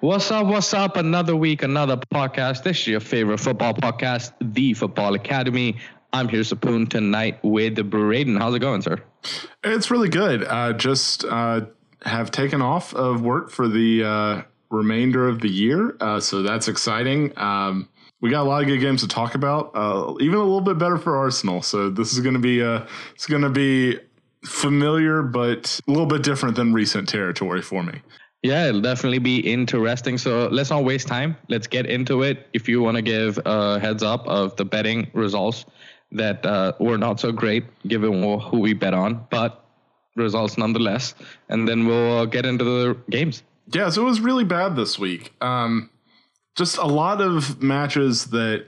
What's up? What's up? Another week, another podcast. This is your favorite football podcast, The Football Academy. I'm here, Sapoon, tonight with the Braden. How's it going, sir? It's really good. Uh, just uh, have taken off of work for the uh, remainder of the year, uh, so that's exciting. Um, we got a lot of good games to talk about. Uh, even a little bit better for Arsenal. So this is going to be uh, it's going to be familiar, but a little bit different than recent territory for me. Yeah, it'll definitely be interesting. So let's not waste time. Let's get into it. If you want to give a heads up of the betting results that uh, were not so great, given who we bet on, but results nonetheless, and then we'll uh, get into the games. Yeah, so it was really bad this week. Um, just a lot of matches that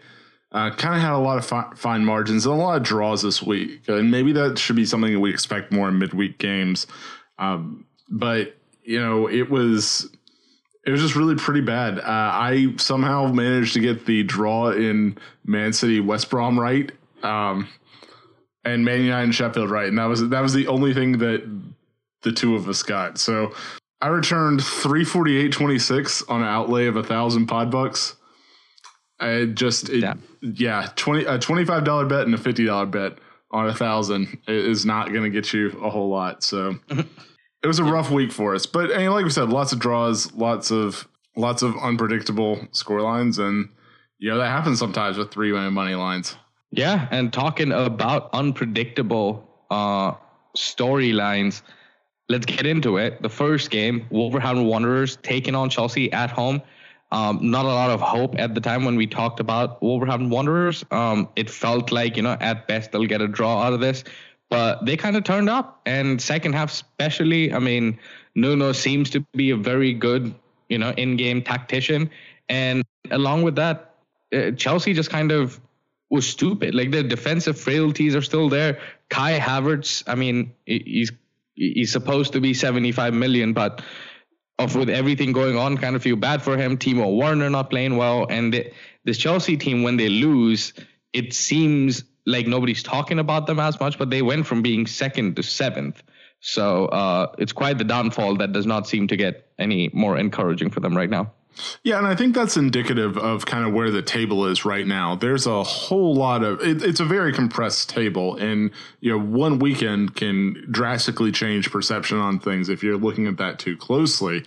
uh, kind of had a lot of fi- fine margins and a lot of draws this week, and maybe that should be something that we expect more in midweek games. Um, but you know, it was it was just really pretty bad. Uh, I somehow managed to get the draw in Man City West Brom right, um, and Man United and Sheffield right, and that was that was the only thing that the two of us got. So I returned three forty eight twenty six on an outlay of a thousand pod bucks. I just it, yeah. yeah twenty a twenty five dollar bet and a fifty dollar bet on a thousand is not going to get you a whole lot. So. it was a rough week for us. But and like we said, lots of draws, lots of lots of unpredictable score lines, and you know that happens sometimes with three way money lines. Yeah, and talking about unpredictable uh, storylines, let's get into it. The first game, Wolverhampton Wanderers taking on Chelsea at home. Um, not a lot of hope at the time when we talked about Wolverhampton Wanderers. Um, it felt like, you know, at best they'll get a draw out of this but they kind of turned up. And second half, especially, I mean, Nuno seems to be a very good, you know, in-game tactician. And along with that, uh, Chelsea just kind of was stupid. Like the defensive frailties are still there. Kai Havertz, I mean, he's he's supposed to be 75 million, but of with everything going on, kind of feel bad for him. Timo Werner not playing well, and this Chelsea team when they lose, it seems like nobody's talking about them as much, but they went from being second to seventh. So uh, it's quite the downfall that does not seem to get any more encouraging for them right now. Yeah, and I think that's indicative of kind of where the table is right now. There's a whole lot of it, it's a very compressed table, and you know one weekend can drastically change perception on things if you're looking at that too closely.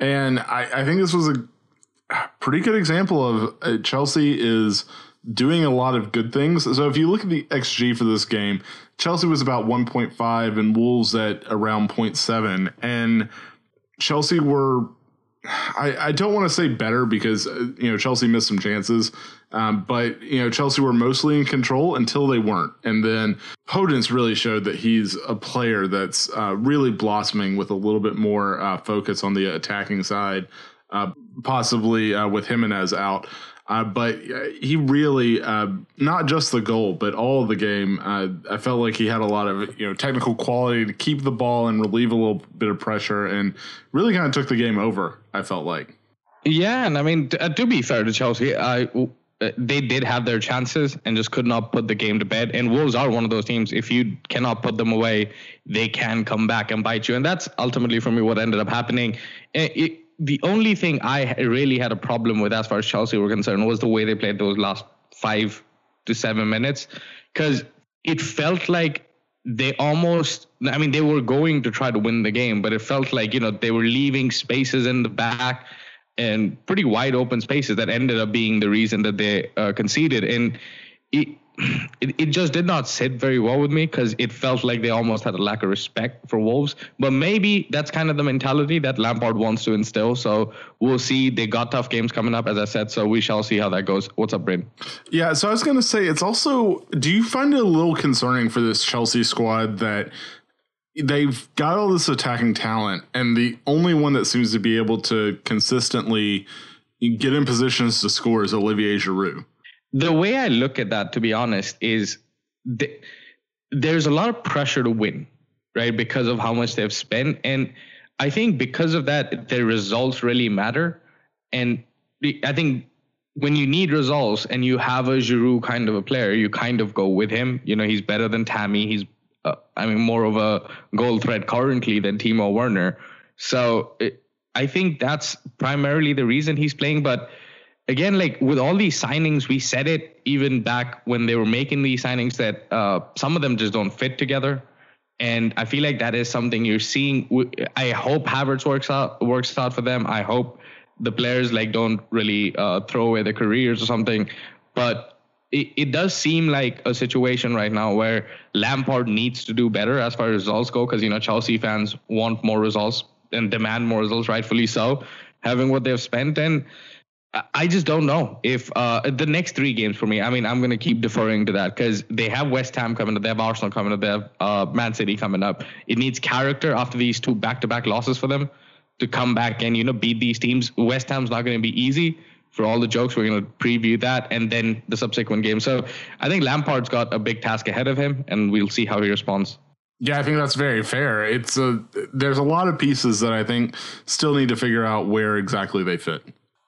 And I, I think this was a pretty good example of uh, Chelsea is doing a lot of good things. So if you look at the XG for this game, Chelsea was about 1.5 and Wolves at around 0.7. And Chelsea were, I, I don't want to say better because, uh, you know, Chelsea missed some chances. Um, but, you know, Chelsea were mostly in control until they weren't. And then Podence really showed that he's a player that's uh, really blossoming with a little bit more uh, focus on the attacking side, uh, possibly uh, with Jimenez out. Uh, but uh, he really, uh, not just the goal, but all of the game, uh, I felt like he had a lot of you know technical quality to keep the ball and relieve a little bit of pressure, and really kind of took the game over. I felt like. Yeah, and I mean to, uh, to be fair to Chelsea, I they did have their chances and just could not put the game to bed. And Wolves are one of those teams. If you cannot put them away, they can come back and bite you. And that's ultimately for me what ended up happening. It, it, the only thing I really had a problem with as far as Chelsea were concerned was the way they played those last five to seven minutes, because it felt like they almost I mean they were going to try to win the game, but it felt like you know they were leaving spaces in the back and pretty wide open spaces that ended up being the reason that they uh, conceded. And it, it, it just did not sit very well with me because it felt like they almost had a lack of respect for Wolves. But maybe that's kind of the mentality that Lampard wants to instill. So we'll see. They got tough games coming up, as I said. So we shall see how that goes. What's up, Braden? Yeah. So I was going to say, it's also, do you find it a little concerning for this Chelsea squad that they've got all this attacking talent, and the only one that seems to be able to consistently get in positions to score is Olivier Giroud? The way I look at that, to be honest, is th- there's a lot of pressure to win, right? Because of how much they've spent. And I think because of that, their results really matter. And I think when you need results and you have a Giroud kind of a player, you kind of go with him. You know, he's better than Tammy. He's, uh, I mean, more of a goal threat currently than Timo Werner. So it, I think that's primarily the reason he's playing. But again, like with all these signings, we said it even back when they were making these signings that uh, some of them just don't fit together. And I feel like that is something you're seeing. I hope Havertz works out works out for them. I hope the players like don't really uh, throw away their careers or something. But it, it does seem like a situation right now where Lampard needs to do better as far as results go, because you know Chelsea fans want more results and demand more results, rightfully so, having what they've spent. And I just don't know if uh, the next three games for me. I mean, I'm going to keep deferring to that because they have West Ham coming up, they have Arsenal coming up, they have uh, Man City coming up. It needs character after these two back-to-back losses for them to come back and you know beat these teams. West Ham's not going to be easy. For all the jokes, we're going to preview that and then the subsequent game. So I think Lampard's got a big task ahead of him, and we'll see how he responds. Yeah, I think that's very fair. It's a there's a lot of pieces that I think still need to figure out where exactly they fit.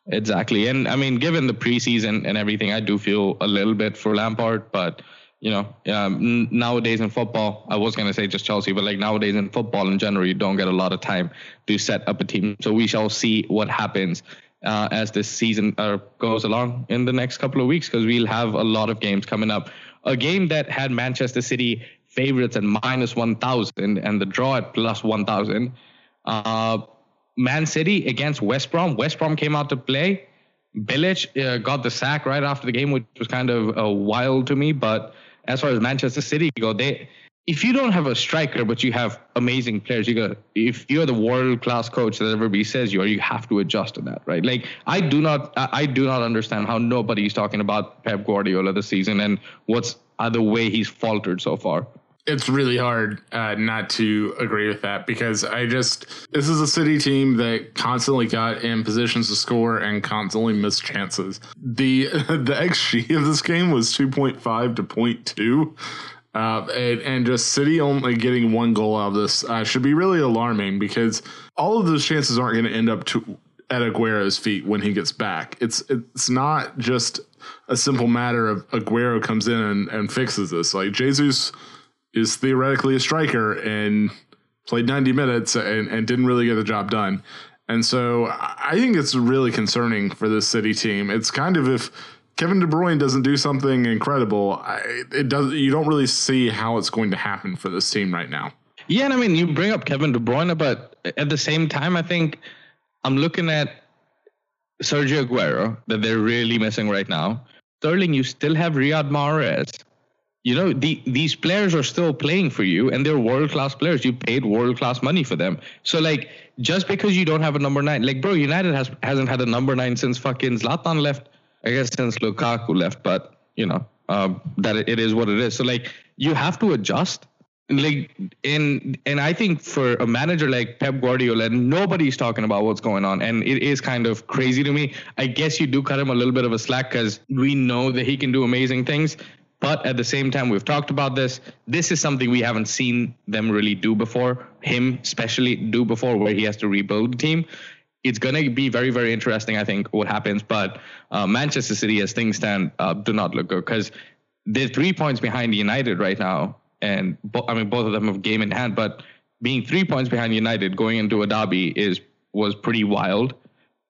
Exactly. And I mean, given the preseason and everything, I do feel a little bit for Lampard, but you know, um, nowadays in football, I was going to say just Chelsea, but like nowadays in football in general, you don't get a lot of time to set up a team. So we shall see what happens uh, as this season uh, goes along in the next couple of weeks because we'll have a lot of games coming up. A game that had Manchester City favorites at minus 1,000 and the draw at plus 1,000. Uh, Man City against West Brom. West Brom came out to play. Bilic uh, got the sack right after the game, which was kind of uh, wild to me. But as far as Manchester City go, they if you don't have a striker but you have amazing players, you go if you're the world class coach that everybody says you are, you have to adjust to that, right? Like I do not I do not understand how nobody's talking about Pep Guardiola this season and what's uh, the way he's faltered so far it's really hard uh, not to agree with that because I just this is a city team that constantly got in positions to score and constantly missed chances. The the xG of this game was two point five to 0.2. Uh, and, and, just City only getting one goal out of this uh, should be really alarming because all of those chances aren't going to end up to at Aguero's feet when he gets back. It's it's not just a simple matter of Aguero comes in and, and fixes this. Like Jesus is theoretically a striker and played 90 minutes and, and didn't really get the job done. And so I think it's really concerning for this City team. It's kind of if Kevin De Bruyne doesn't do something incredible, it does. You don't really see how it's going to happen for this team right now. Yeah, and I mean, you bring up Kevin De Bruyne, but at the same time, I think I'm looking at Sergio Aguero that they're really missing right now. Sterling, you still have Riyad Mahrez you know the, these players are still playing for you and they're world class players. You paid world class money for them. So like just because you don't have a number nine like bro united has hasn't had a number nine since fucking zlatan left. I guess since lukaku left but you know um, that it is what it is. So like you have to adjust. Like and and i think for a manager like pep guardiola nobody's talking about what's going on. And it is kind of crazy to me. I guess you do cut him a little bit of a slack because we know that he can do amazing things but at the same time, we've talked about this. This is something we haven't seen them really do before, him especially do before, where he has to rebuild the team. It's going to be very, very interesting, I think, what happens. But uh, Manchester City, as things stand, uh, do not look good because they're three points behind United right now. And bo- I mean, both of them have game in hand, but being three points behind United going into a derby is was pretty wild.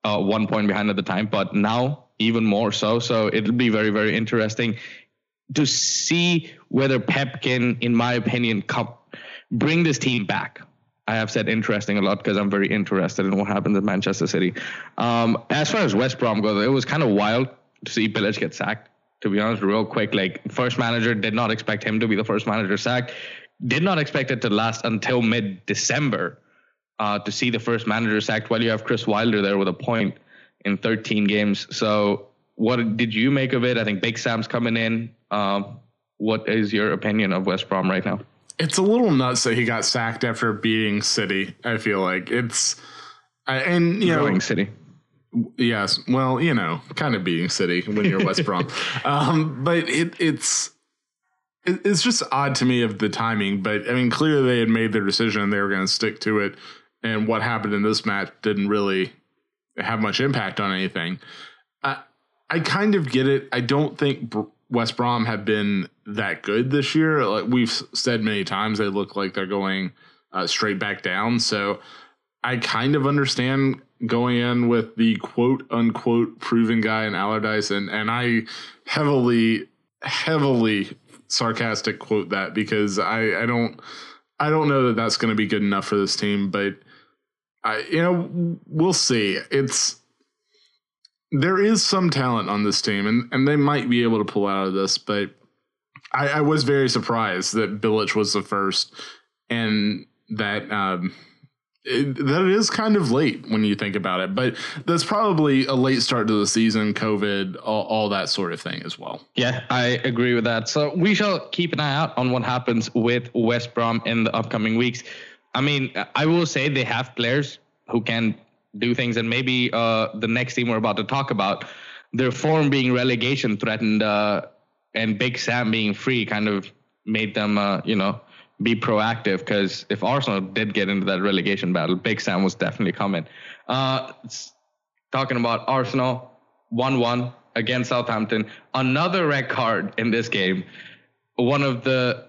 Uh, one point behind at the time, but now even more so. So it'll be very, very interesting to see whether Pep can, in my opinion, come, bring this team back. I have said interesting a lot because I'm very interested in what happens at Manchester City. Um, as far as West Brom goes, it was kind of wild to see Bilic get sacked. To be honest, real quick, like first manager did not expect him to be the first manager sacked. Did not expect it to last until mid December uh, to see the first manager sacked. While you have Chris Wilder there with a point in 13 games, so what did you make of it? I think Big Sam's coming in. Um, what is your opinion of West Brom right now? It's a little nuts that he got sacked after beating City. I feel like it's and you Growing know City. Yes, well, you know, kind of beating City when you're West Brom, um, but it, it's it's just odd to me of the timing. But I mean, clearly they had made their decision; and they were going to stick to it. And what happened in this match didn't really have much impact on anything. I I kind of get it. I don't think West Brom have been that good this year. Like we've said many times, they look like they're going uh, straight back down. So I kind of understand going in with the quote unquote proven guy in Allardyce, and and I heavily, heavily sarcastic quote that because I I don't I don't know that that's going to be good enough for this team, but I you know we'll see. It's there is some talent on this team, and and they might be able to pull out of this, but I, I was very surprised that Bilic was the first, and that. Um, it, that it is kind of late when you think about it, but that's probably a late start to the season, COVID, all, all, that sort of thing as well. Yeah, I agree with that. So we shall keep an eye out on what happens with West Brom in the upcoming weeks. I mean, I will say they have players who can do things, and maybe uh, the next team we're about to talk about, their form being relegation threatened, uh, and Big Sam being free, kind of made them, uh, you know be proactive because if Arsenal did get into that relegation battle, Big Sam was definitely coming. Uh, talking about Arsenal, 1 1 against Southampton. Another red card in this game. One of the,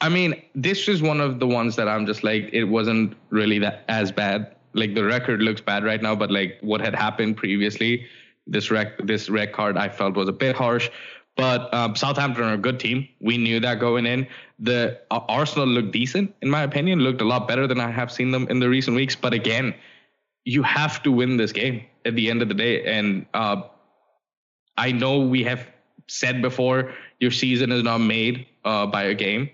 I mean, this is one of the ones that I'm just like, it wasn't really that as bad. Like the record looks bad right now, but like what had happened previously, this rec this red card I felt was a bit harsh. But um, Southampton are a good team. We knew that going in. The uh, Arsenal looked decent, in my opinion. Looked a lot better than I have seen them in the recent weeks. But again, you have to win this game at the end of the day. And uh, I know we have said before your season is not made uh, by a game,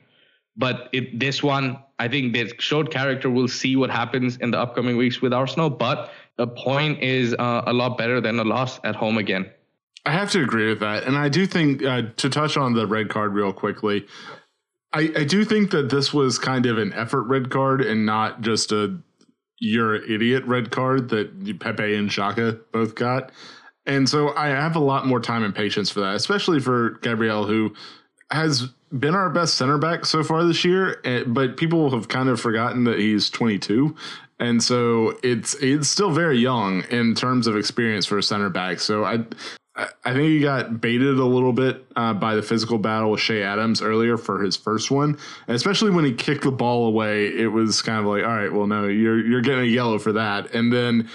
but it, this one, I think they showed character. We'll see what happens in the upcoming weeks with Arsenal. But a point is uh, a lot better than a loss at home again. I have to agree with that, and I do think uh, to touch on the red card real quickly. I, I do think that this was kind of an effort red card and not just a you're an idiot red card that Pepe and Xhaka both got. And so I have a lot more time and patience for that, especially for Gabriel, who has been our best center back so far this year. Eh, but people have kind of forgotten that he's 22. And so it's it's still very young in terms of experience for a center back. So I I think he got baited a little bit uh, by the physical battle with Che Adams earlier for his first one, and especially when he kicked the ball away. It was kind of like, all right, well, no, you're you're getting a yellow for that, and then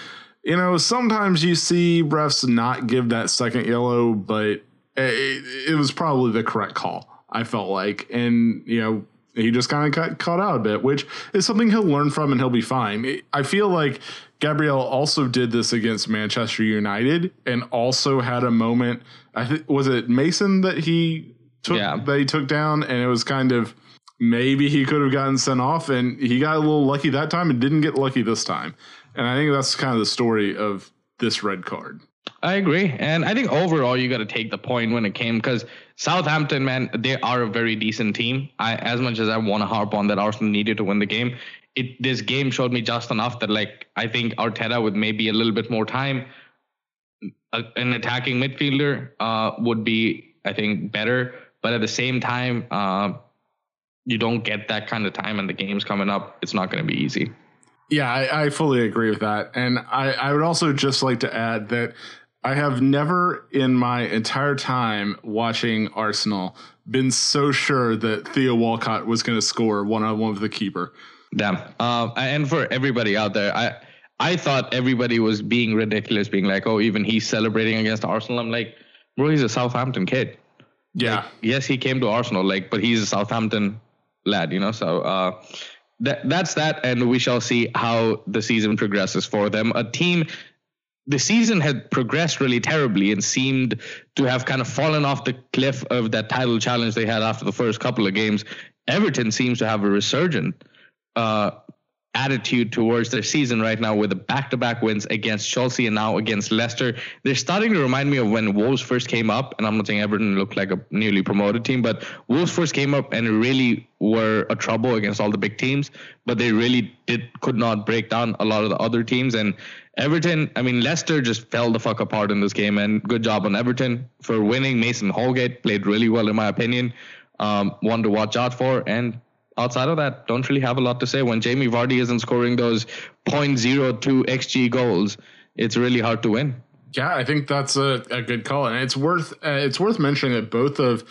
you know sometimes you see refs not give that second yellow, but it, it was probably the correct call. I felt like, and you know he just kind of got caught out a bit, which is something he'll learn from and he'll be fine. I feel like Gabriel also did this against Manchester United and also had a moment. I think was it Mason that he took yeah. that he took down, and it was kind of maybe he could have gotten sent off, and he got a little lucky that time and didn't get lucky this time. And I think that's kind of the story of this red card. I agree, and I think overall you got to take the point when it came because Southampton, man, they are a very decent team. I, as much as I want to harp on that Arsenal needed to win the game, it this game showed me just enough that like I think Arteta with maybe a little bit more time, a, an attacking midfielder uh, would be I think better. But at the same time, uh, you don't get that kind of time, and the game's coming up. It's not going to be easy. Yeah, I, I, fully agree with that. And I, I would also just like to add that I have never in my entire time watching Arsenal been so sure that Theo Walcott was going to score one on one with the keeper. Damn. Uh, and for everybody out there, I I thought everybody was being ridiculous, being like, oh, even he's celebrating against Arsenal. I'm like, bro, he's a Southampton kid. Yeah. Like, yes, he came to Arsenal, like, but he's a Southampton lad, you know. So uh, that that's that, and we shall see how the season progresses for them. A team. The season had progressed really terribly and seemed to have kind of fallen off the cliff of that title challenge they had after the first couple of games. Everton seems to have a resurgent uh, attitude towards their season right now with the back-to-back wins against Chelsea and now against Leicester. They're starting to remind me of when Wolves first came up, and I'm not saying Everton looked like a newly promoted team, but Wolves first came up and really were a trouble against all the big teams, but they really did could not break down a lot of the other teams and Everton, I mean Leicester just fell the fuck apart in this game and good job on Everton for winning. Mason Holgate played really well in my opinion. Um, one to watch out for and outside of that, don't really have a lot to say. When Jamie Vardy isn't scoring those 0.02 xG goals, it's really hard to win. Yeah, I think that's a, a good call, and it's worth uh, it's worth mentioning that both of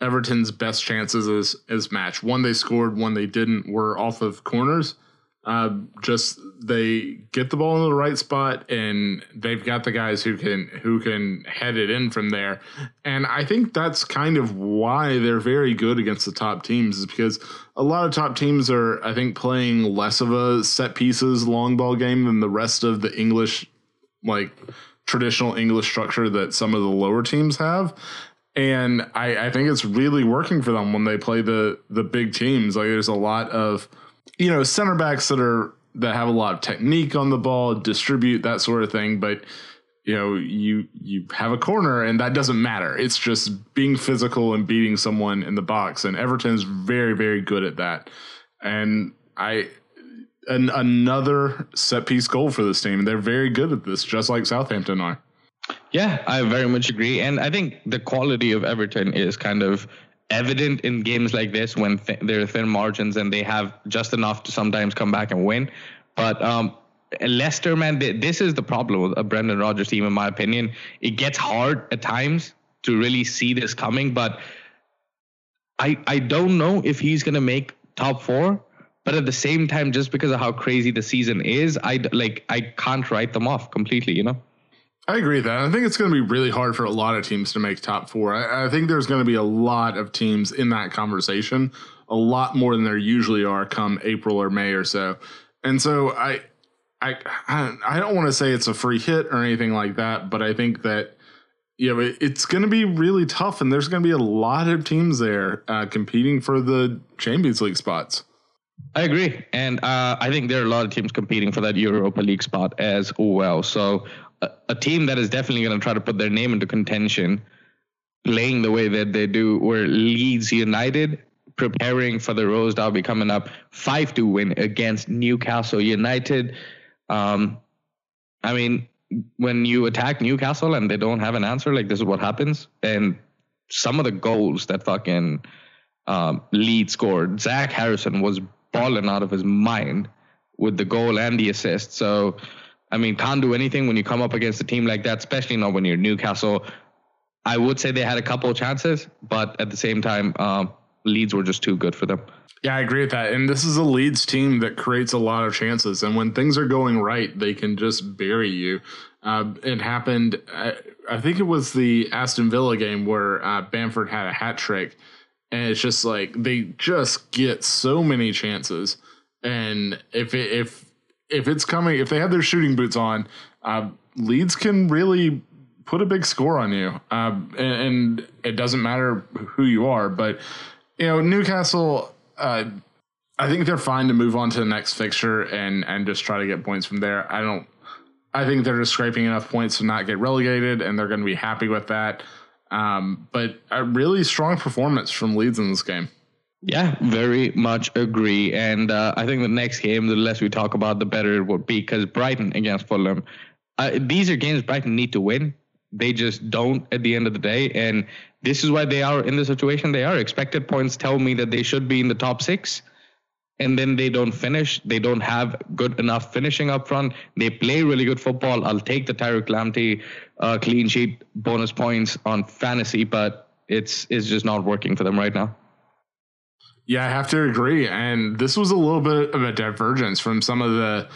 Everton's best chances is is match. One they scored, one they didn't, were off of corners. Uh, just they get the ball in the right spot, and they've got the guys who can who can head it in from there. And I think that's kind of why they're very good against the top teams, is because a lot of top teams are, I think, playing less of a set pieces long ball game than the rest of the English, like traditional English structure that some of the lower teams have and I, I think it's really working for them when they play the the big teams. Like there's a lot of you know center backs that are that have a lot of technique on the ball, distribute that sort of thing, but you know you you have a corner and that doesn't matter. It's just being physical and beating someone in the box, and Everton's very very good at that. And I an, another set piece goal for this team. They're very good at this, just like Southampton are. Yeah, I very much agree. And I think the quality of Everton is kind of evident in games like this when th- there are thin margins and they have just enough to sometimes come back and win. But um, Leicester, man, this is the problem with a Brendan Rodgers team, in my opinion. It gets hard at times to really see this coming, but I I don't know if he's gonna make top four. But at the same time, just because of how crazy the season is, I like I can't write them off completely. You know. I agree with that. I think it's going to be really hard for a lot of teams to make top four. I, I think there's going to be a lot of teams in that conversation, a lot more than there usually are come April or May or so. And so I, I, I don't want to say it's a free hit or anything like that, but I think that you know it, it's going to be really tough, and there's going to be a lot of teams there uh, competing for the Champions League spots. I agree, and uh, I think there are a lot of teams competing for that Europa League spot as well. So a, team that is definitely going to try to put their name into contention, playing the way that they do, where Leeds United preparing for the Rose Derby coming up, five to win against Newcastle United. Um, I mean, when you attack Newcastle and they don't have an answer, like this is what happens. And some of the goals that fucking um, Leeds scored, Jack Harrison was balling out of his mind with the goal and the assist. So I mean, can't do anything when you come up against a team like that, especially not when you're Newcastle. I would say they had a couple of chances, but at the same time, um, Leeds were just too good for them. Yeah, I agree with that. And this is a Leeds team that creates a lot of chances. And when things are going right, they can just bury you. Uh, it happened, I, I, think it was the Aston Villa game where uh, Bamford had a hat trick. And it's just like they just get so many chances. And if it, if if it's coming, if they have their shooting boots on, uh, Leeds can really put a big score on you. Uh, and, and, it doesn't matter who you are, but you know Newcastle. Uh, I think they're fine to move on to the next fixture and and just try to get points from there. I don't. I think they're just scraping enough points to not get relegated, and they're going to be happy with that. Um, but a really strong performance from Leeds in this game. Yeah, very much agree. And uh, I think the next game, the less we talk about, the better it would be because Brighton against Fulham. Uh, these are games Brighton need to win. They just don't at the end of the day. And this is why they are in the situation they are. Expected points tell me that they should be in the top six. And then they don't finish. They don't have good enough finishing up front. They play really good football. I'll take the Tariq Lamptey uh, clean sheet bonus points on fantasy, but it's it's just not working for them right now. Yeah, I have to agree. And this was a little bit of a divergence from some of the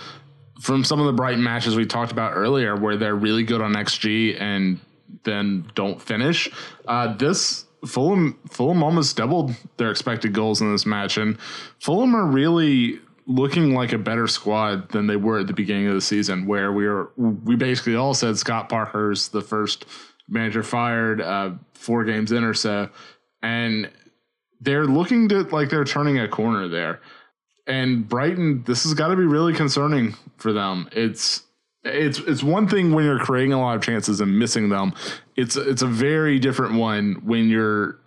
from some of the Brighton matches we talked about earlier, where they're really good on XG and then don't finish. Uh, this Fulham Fulham almost doubled their expected goals in this match, and Fulham are really looking like a better squad than they were at the beginning of the season, where we were we basically all said Scott Parker's the first manager fired uh, four games in or so, and they're looking to like they're turning a corner there. And Brighton, this has got to be really concerning for them. It's it's it's one thing when you're creating a lot of chances and missing them. It's it's a very different one when you're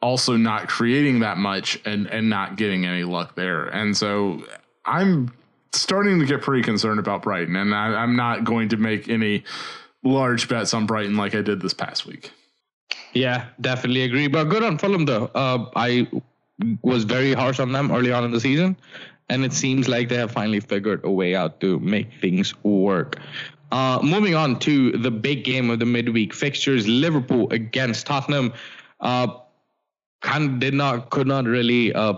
also not creating that much and and not getting any luck there. And so I'm starting to get pretty concerned about Brighton, and I, I'm not going to make any large bets on Brighton like I did this past week. Yeah, definitely agree. But good on Fulham though. Uh, I was very harsh on them early on in the season, and it seems like they have finally figured a way out to make things work. Uh, moving on to the big game of the midweek fixtures, Liverpool against Tottenham. Uh, kind did not could not really uh,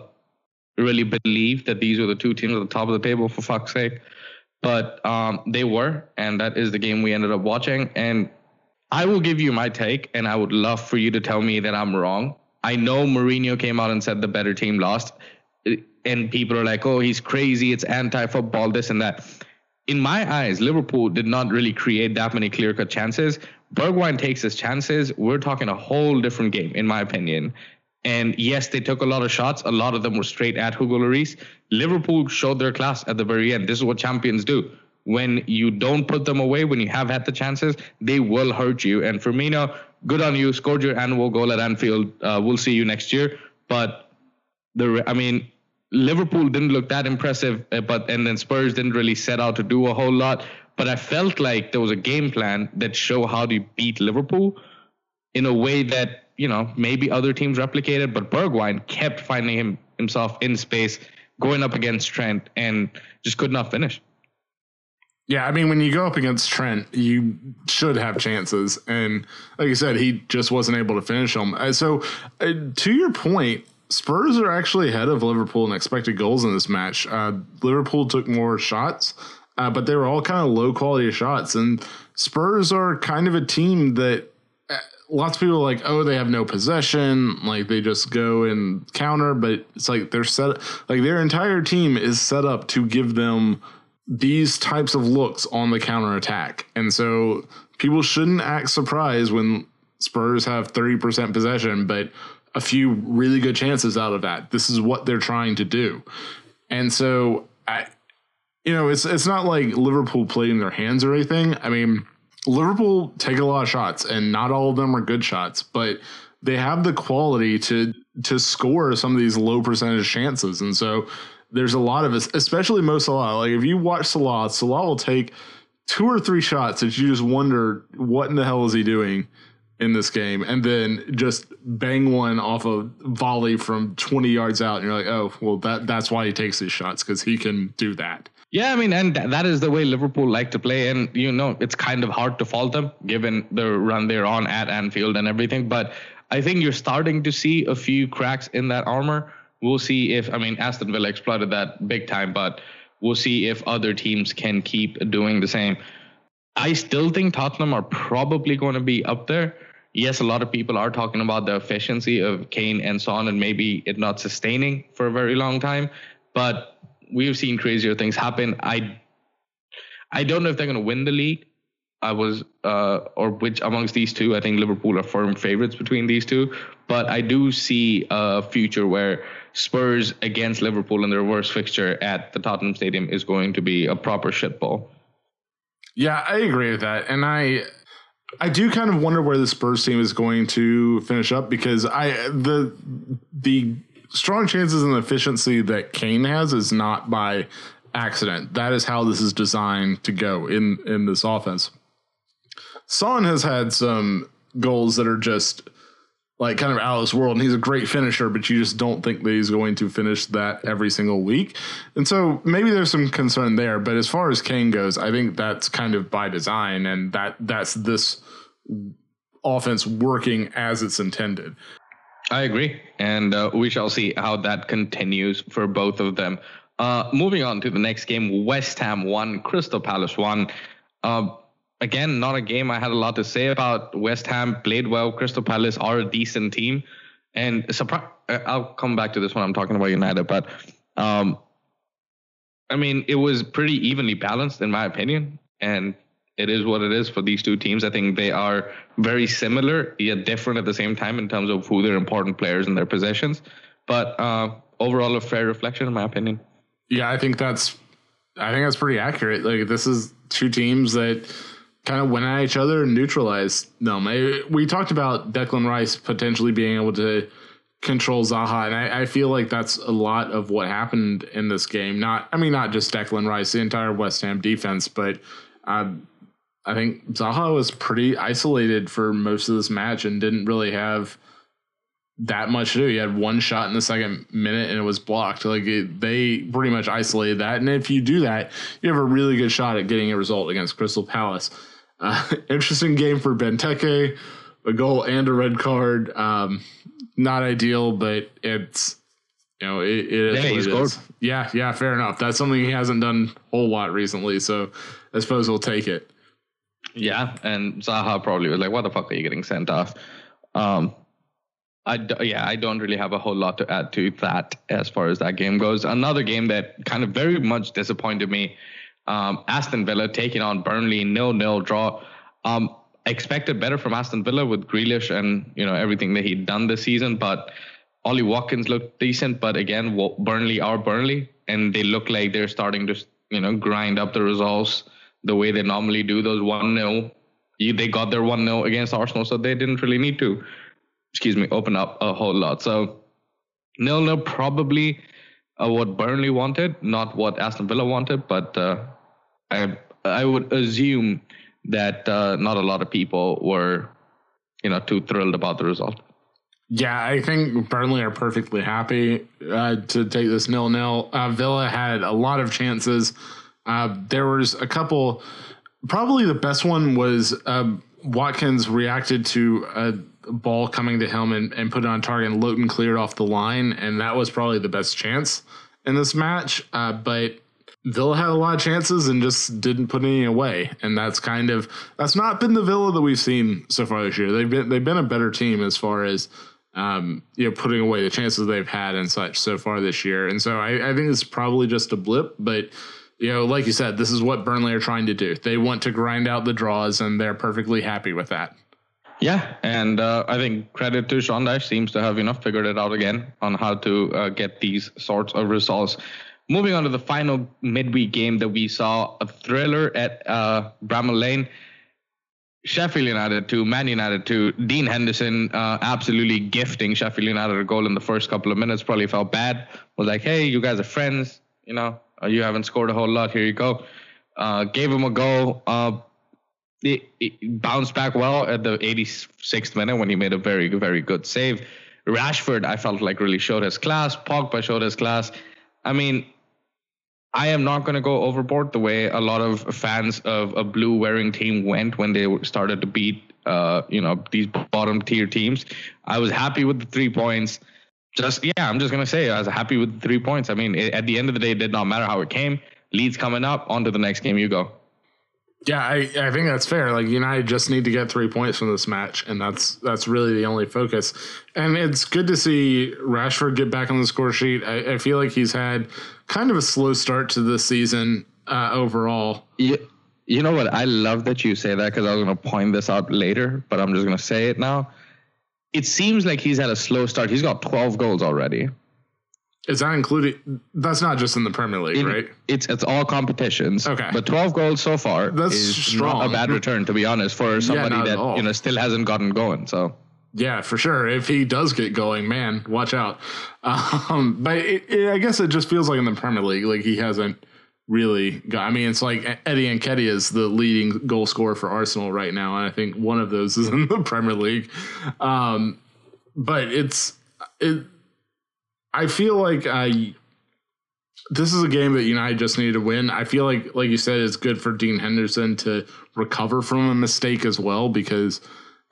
really believe that these were the two teams at the top of the table for fuck's sake. But um, they were, and that is the game we ended up watching. And I will give you my take, and I would love for you to tell me that I'm wrong. I know Mourinho came out and said the better team lost, and people are like, "Oh, he's crazy. It's anti-football. This and that." In my eyes, Liverpool did not really create that many clear-cut chances. Bergwijn takes his chances. We're talking a whole different game, in my opinion. And yes, they took a lot of shots. A lot of them were straight at Hugo Lloris. Liverpool showed their class at the very end. This is what champions do. When you don't put them away, when you have had the chances, they will hurt you. And Firmino, good on you. Scored your annual goal at Anfield. Uh, we'll see you next year. But the, I mean, Liverpool didn't look that impressive, uh, but and then Spurs didn't really set out to do a whole lot. But I felt like there was a game plan that show how to beat Liverpool in a way that you know maybe other teams replicated, but Bergwijn kept finding him himself in space, going up against Trent, and just could not finish. Yeah, I mean, when you go up against Trent, you should have chances, and like you said, he just wasn't able to finish them. Uh, so, uh, to your point, Spurs are actually ahead of Liverpool in expected goals in this match. Uh, Liverpool took more shots, uh, but they were all kind of low quality shots. And Spurs are kind of a team that lots of people are like, oh, they have no possession, like they just go and counter, but it's like they're set like their entire team is set up to give them these types of looks on the counter attack. And so people shouldn't act surprised when Spurs have 30% possession, but a few really good chances out of that. This is what they're trying to do. And so I you know, it's it's not like Liverpool playing their hands or anything. I mean, Liverpool take a lot of shots, and not all of them are good shots, but they have the quality to to score some of these low percentage chances. And so there's a lot of us, especially Mo Salah. Like if you watch Salah, Salah will take two or three shots that you just wonder what in the hell is he doing in this game, and then just bang one off a volley from 20 yards out, and you're like, oh, well that that's why he takes these shots because he can do that. Yeah, I mean, and that is the way Liverpool like to play, and you know it's kind of hard to fault them given the run they're on at Anfield and everything. But I think you're starting to see a few cracks in that armor. We'll see if I mean Aston Villa exploited that big time, but we'll see if other teams can keep doing the same. I still think Tottenham are probably going to be up there. Yes, a lot of people are talking about the efficiency of Kane and Son and maybe it not sustaining for a very long time. But we've seen crazier things happen. I I don't know if they're going to win the league. I was uh, or which amongst these two, I think Liverpool are firm favorites between these two. But I do see a future where Spurs against Liverpool in the reverse fixture at the Tottenham Stadium is going to be a proper shitball. Yeah, I agree with that, and I I do kind of wonder where the Spurs team is going to finish up because I the the strong chances and efficiency that Kane has is not by accident. That is how this is designed to go in in this offense. Son has had some goals that are just like kind of out of this world, and he's a great finisher, but you just don't think that he's going to finish that every single week. And so maybe there's some concern there. But as far as Kane goes, I think that's kind of by design, and that that's this offense working as it's intended. I agree, and uh, we shall see how that continues for both of them. Uh, moving on to the next game, West Ham won, Crystal Palace won. Uh, again, not a game I had a lot to say about. West Ham played well. Crystal Palace are a decent team, and surprise. Uh, I'll come back to this when I'm talking about United, but um, I mean, it was pretty evenly balanced in my opinion, and it is what it is for these two teams. I think they are very similar yet different at the same time in terms of who their important players and their possessions. But uh, overall, a fair reflection, in my opinion. Yeah, I think that's I think that's pretty accurate. Like this is two teams that kind of went at each other and neutralized them. We talked about Declan Rice potentially being able to control Zaha, and I, I, feel like that's a lot of what happened in this game. Not, I mean, not just Declan Rice, the entire West Ham defense, but uh, I think Zaha was pretty isolated for most of this match and didn't really have that much to do. He had one shot in the second minute and it was blocked. Like it, they pretty much isolated that. And if you do that, you have a really good shot at getting a result against Crystal Palace. Uh, interesting game for Benteke, a goal and a red card. Um, not ideal, but it's you know, it, it is Yeah, he's scored. is. Yeah, yeah, fair enough. That's something he hasn't done a whole lot recently, so I suppose we'll take it. Yeah, and Zaha probably was like, "What the fuck are you getting sent off?" Um, I d- yeah, I don't really have a whole lot to add to that as far as that game goes. Another game that kind of very much disappointed me. Um, Aston Villa taking on Burnley, nil nil draw. Um, expected better from Aston Villa with Grealish and you know everything that he'd done this season, but Ollie Watkins looked decent. But again, Burnley are Burnley, and they look like they're starting to you know grind up the results the way they normally do. Those one 0 they got their one 0 against Arsenal, so they didn't really need to. Excuse me, open up a whole lot. So nil nil probably uh, what Burnley wanted, not what Aston Villa wanted, but uh, I I would assume that uh, not a lot of people were, you know, too thrilled about the result. Yeah, I think Burnley are perfectly happy uh, to take this nil nil. Uh, Villa had a lot of chances. Uh, there was a couple. Probably the best one was um, Watkins reacted to a ball coming to him and, and put it on target, and Lowton cleared off the line, and that was probably the best chance in this match. Uh, but Villa had a lot of chances and just didn't put any away, and that's kind of that's not been the Villa that we've seen so far this year. They've been they've been a better team as far as um, you know putting away the chances they've had and such so far this year, and so I, I think it's probably just a blip, but. You know, like you said, this is what Burnley are trying to do. They want to grind out the draws, and they're perfectly happy with that. Yeah, and uh, I think credit to Dyche seems to have you know figured it out again on how to uh, get these sorts of results. Moving on to the final midweek game that we saw, a thriller at uh, Bramall Lane. Sheffield United to Man United to Dean Henderson uh, absolutely gifting Sheffield United a goal in the first couple of minutes. Probably felt bad. Was like, hey, you guys are friends. You know, uh, you haven't scored a whole lot. Here you go. Uh, gave him a goal. Uh, it, it bounced back well at the 86th minute when he made a very, very good save. Rashford, I felt like really showed his class. Pogba showed his class. I mean, I am not going to go overboard the way a lot of fans of a blue wearing team went when they started to beat, uh, you know, these bottom tier teams. I was happy with the three points. Just yeah, I'm just gonna say I was happy with the three points. I mean, it, at the end of the day, it did not matter how it came. Leeds coming up, on to the next game. You go. Yeah, I, I think that's fair. Like United just need to get three points from this match, and that's that's really the only focus. And it's good to see Rashford get back on the score sheet. I, I feel like he's had kind of a slow start to the season uh, overall. You, you know what? I love that you say that because I was going to point this out later, but I'm just going to say it now. It seems like he's had a slow start. He's got 12 goals already. Is that included? That's not just in the Premier League, In- right? It's it's all competitions. Okay. But 12 goals so far That's is strong. not a bad return, to be honest, for somebody at that you know still hasn't gotten going. So Yeah, for sure. If he does get going, man, watch out. Um, but it, it, I guess it just feels like in the Premier League, like he hasn't really got. I mean, it's like Eddie Nketiah is the leading goal scorer for Arsenal right now, and I think one of those is in the Premier League. Um, but it's it. I feel like I. This is a game that United just needed to win. I feel like, like you said, it's good for Dean Henderson to recover from a mistake as well because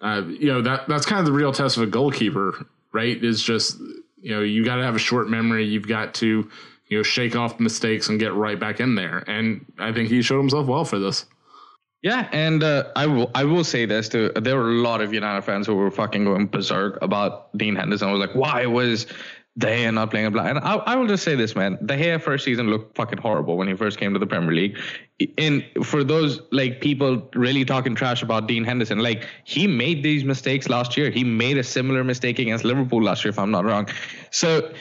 uh, you know that that's kind of the real test of a goalkeeper, right? Is just you know you got to have a short memory. You've got to you know shake off mistakes and get right back in there. And I think he showed himself well for this. Yeah, and uh, I will I will say this too. There were a lot of United fans who were fucking going berserk about Dean Henderson. I was like, why was De are not playing a black? And I, I will just say this, man. De Gea first season looked fucking horrible when he first came to the Premier League. And for those like people really talking trash about Dean Henderson, like he made these mistakes last year. He made a similar mistake against Liverpool last year, if I'm not wrong. So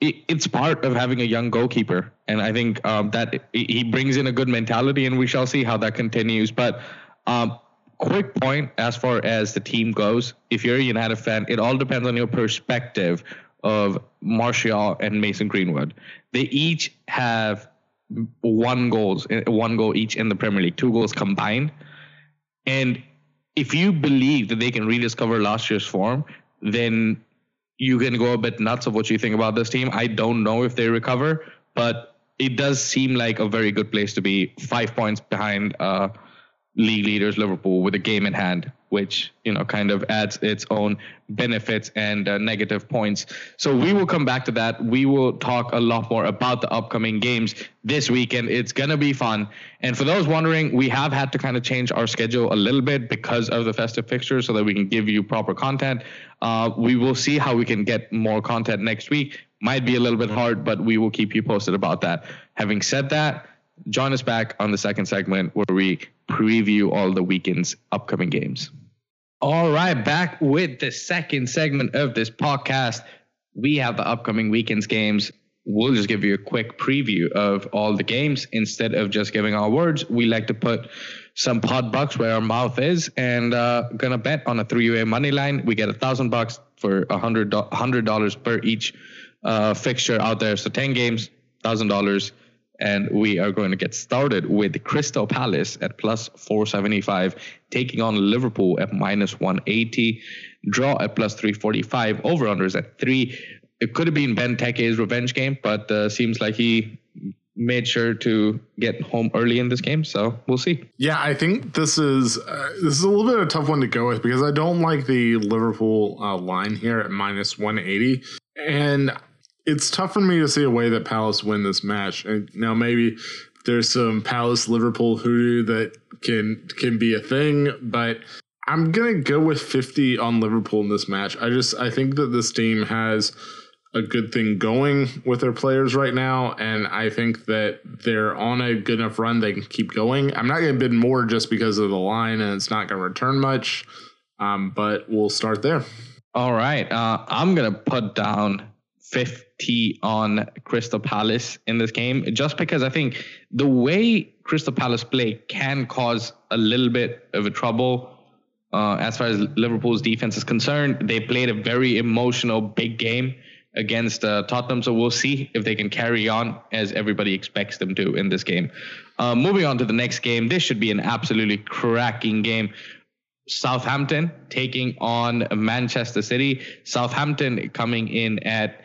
it, it's part of having a young goalkeeper, and I think um, that he brings in a good mentality, and we shall see how that continues. But um, quick point as far as the team goes, if you're a United fan, it all depends on your perspective of Martial and Mason Greenwood. They each have one goals, one goal each in the Premier League, two goals combined, and if you believe that they can rediscover last year's form, then you can go a bit nuts of what you think about this team. I don't know if they recover, but it does seem like a very good place to be. Five points behind uh, league leaders Liverpool with a game in hand. Which you know kind of adds its own benefits and uh, negative points. So we will come back to that. We will talk a lot more about the upcoming games this weekend. It's gonna be fun. And for those wondering, we have had to kind of change our schedule a little bit because of the festive fixtures, so that we can give you proper content. Uh, we will see how we can get more content next week. Might be a little bit hard, but we will keep you posted about that. Having said that, join us back on the second segment where we preview all the weekend's upcoming games. All right, back with the second segment of this podcast. We have the upcoming weekend's games. We'll just give you a quick preview of all the games instead of just giving our words. We like to put some pod bucks where our mouth is and uh, gonna bet on a three-way money line. We get a thousand bucks for a hundred dollars per each uh, fixture out there. So ten games, thousand dollars and we are going to get started with Crystal Palace at plus 475, taking on Liverpool at minus 180, draw at plus 345, over unders at three. It could have been Benteke's revenge game, but uh, seems like he made sure to get home early in this game. So we'll see. Yeah, I think this is uh, this is a little bit of a tough one to go with because I don't like the Liverpool uh, line here at minus 180, and it's tough for me to see a way that Palace win this match. And now maybe there's some Palace Liverpool hoodoo that can can be a thing, but I'm gonna go with 50 on Liverpool in this match. I just I think that this team has a good thing going with their players right now, and I think that they're on a good enough run they can keep going. I'm not gonna bid more just because of the line, and it's not gonna return much. Um, but we'll start there. All right, uh, I'm gonna put down 50 on Crystal Palace in this game, just because I think the way Crystal Palace play can cause a little bit of a trouble uh, as far as Liverpool's defense is concerned. They played a very emotional big game against uh, Tottenham, so we'll see if they can carry on as everybody expects them to in this game. Uh, moving on to the next game, this should be an absolutely cracking game. Southampton taking on Manchester City. Southampton coming in at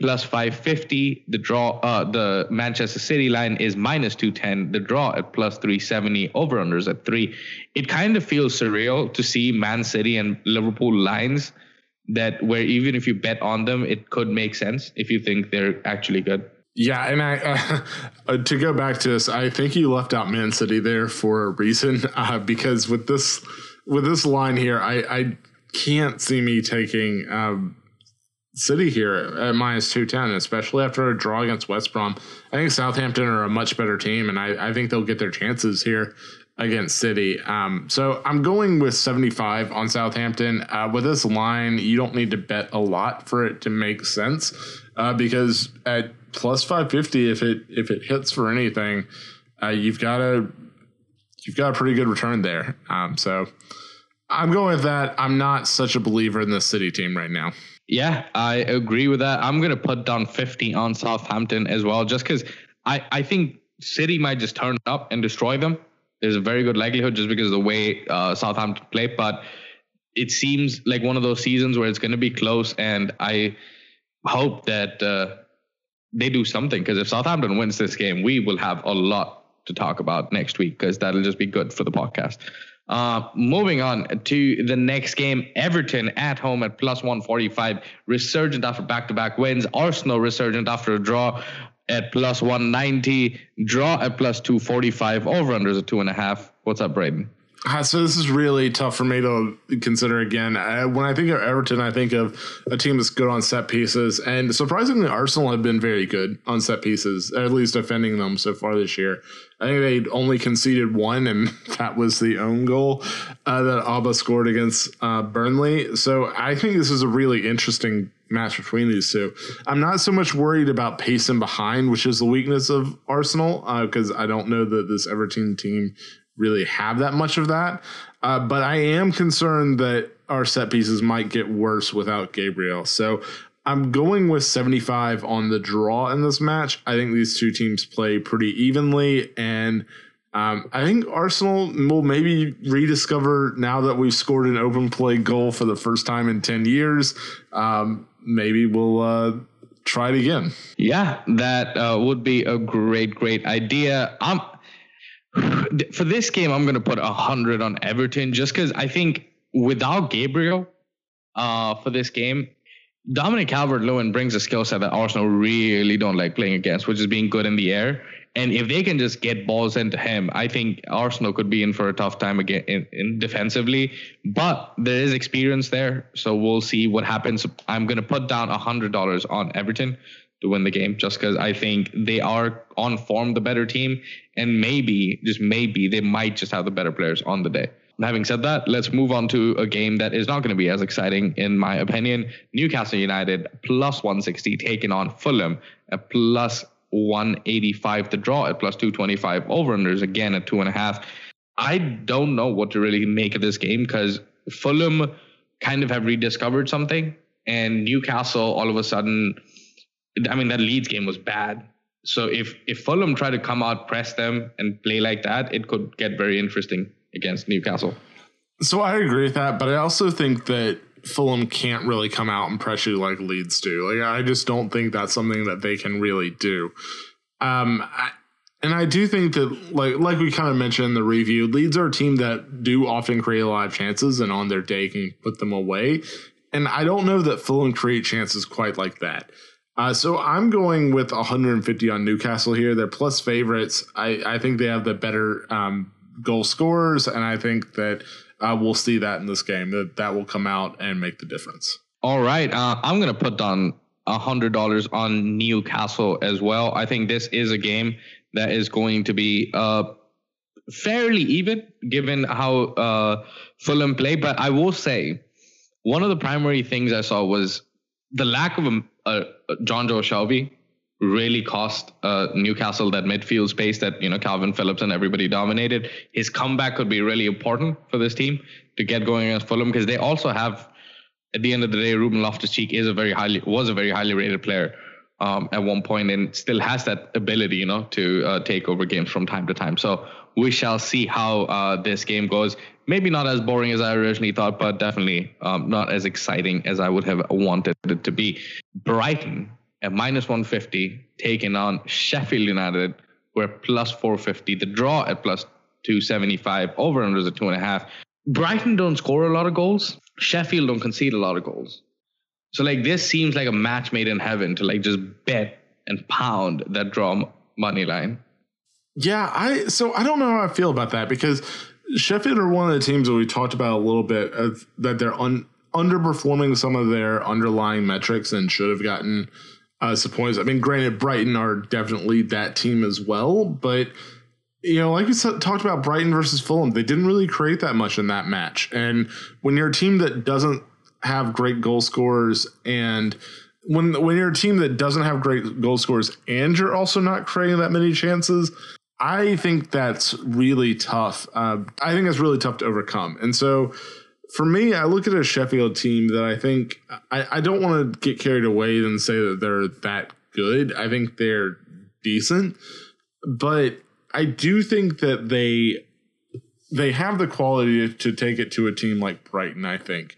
plus 550. The draw, uh, the Manchester City line is minus 210. The draw at plus 370. Over unders at three. It kind of feels surreal to see Man City and Liverpool lines that where even if you bet on them, it could make sense if you think they're actually good. Yeah, and I uh, to go back to this, I think you left out Man City there for a reason uh, because with this with this line here, I I can't see me taking um, City here at minus 210, especially after a draw against West Brom. I think Southampton are a much better team, and I, I think they'll get their chances here against City. Um, so I'm going with 75 on Southampton. Uh, with this line, you don't need to bet a lot for it to make sense uh, because at plus 550, if it if it hits for anything, uh, you've got a you've got a pretty good return there. Um, so I'm going with that. I'm not such a believer in the City team right now. Yeah, I agree with that. I'm going to put down 50 on Southampton as well, just because I, I think City might just turn up and destroy them. There's a very good likelihood just because of the way uh, Southampton play, but it seems like one of those seasons where it's going to be close, and I hope that uh, they do something because if Southampton wins this game, we will have a lot to talk about next week because that'll just be good for the podcast. Uh, moving on to the next game, Everton at home at plus 145, resurgent after back to back wins. Arsenal resurgent after a draw at plus 190, draw at plus 245, over under is a two and a half. What's up, Braden? So this is really tough for me to consider again. Uh, when I think of Everton, I think of a team that's good on set pieces, and surprisingly, Arsenal have been very good on set pieces, at least defending them so far this year. I think they only conceded one, and that was the own goal uh, that Auba scored against uh, Burnley. So I think this is a really interesting match between these two. I'm not so much worried about pacing behind, which is the weakness of Arsenal, because uh, I don't know that this Everton team really have that much of that. Uh, but I am concerned that our set pieces might get worse without Gabriel. So I'm going with 75 on the draw in this match. I think these two teams play pretty evenly. And um, I think Arsenal will maybe rediscover now that we've scored an open play goal for the first time in 10 years. Um, maybe we'll. Uh, try it again. Yeah, that uh, would be a great, great idea. I'm for this game, I'm going to put a hundred on Everton just because I think without Gabriel uh, for this game, Dominic Calvert Lewin brings a skill set that Arsenal really don't like playing against, which is being good in the air. And if they can just get balls into him, I think Arsenal could be in for a tough time again in, in defensively. But there is experience there, so we'll see what happens. I'm going to put down hundred dollars on Everton to win the game, just because I think they are on form, the better team, and maybe just maybe they might just have the better players on the day having said that, let's move on to a game that is not going to be as exciting, in my opinion. Newcastle United plus 160 taking on Fulham at plus 185 to draw at plus 225 over unders again at two and a half. I don't know what to really make of this game because Fulham kind of have rediscovered something, and Newcastle all of a sudden, I mean, that Leeds game was bad. So if if Fulham try to come out, press them, and play like that, it could get very interesting against Newcastle. So I agree with that, but I also think that Fulham can't really come out and pressure you like Leeds do. Like I just don't think that's something that they can really do. Um, I, and I do think that like like we kind of mentioned in the review, Leeds are a team that do often create a lot of chances and on their day can put them away. And I don't know that Fulham create chances quite like that. Uh, so I'm going with 150 on Newcastle here. They're plus favorites. I, I think they have the better um, goal scorers, and I think that uh, we'll see that in this game. That that will come out and make the difference. All right, uh, I'm gonna put down hundred dollars on Newcastle as well. I think this is a game that is going to be uh, fairly even, given how uh, Fulham play. But I will say, one of the primary things I saw was the lack of a, a Joe Shelvey really cost uh, Newcastle that midfield space that you know Kalvin Phillips and everybody dominated. His comeback could be really important for this team to get going against Fulham because they also have, at the end of the day, Ruben Loftus-Cheek is a very highly was a very highly rated player um, at one point and still has that ability, you know, to uh, take over games from time to time. So we shall see how uh, this game goes. Maybe not as boring as I originally thought, but definitely um, not as exciting as I would have wanted it to be. Brighton at minus 150, taking on Sheffield United, we're plus 450. The draw at plus 275, over under the two and a half. Brighton don't score a lot of goals. Sheffield don't concede a lot of goals. So like this seems like a match made in heaven to like just bet and pound that draw money line. Yeah, I so I don't know how I feel about that because Sheffield are one of the teams that we talked about a little bit of, that they're un, underperforming some of their underlying metrics and should have gotten uh, some points. I mean, granted, Brighton are definitely that team as well, but you know, like we talked about Brighton versus Fulham, they didn't really create that much in that match. And when you're a team that doesn't have great goal scorers and when when you're a team that doesn't have great goal scorers and you're also not creating that many chances, I think that's really tough. Uh, I think that's really tough to overcome. And so for me, I look at a Sheffield team that I think I, I don't want to get carried away and say that they're that good. I think they're decent, but I do think that they they have the quality to take it to a team like Brighton. I think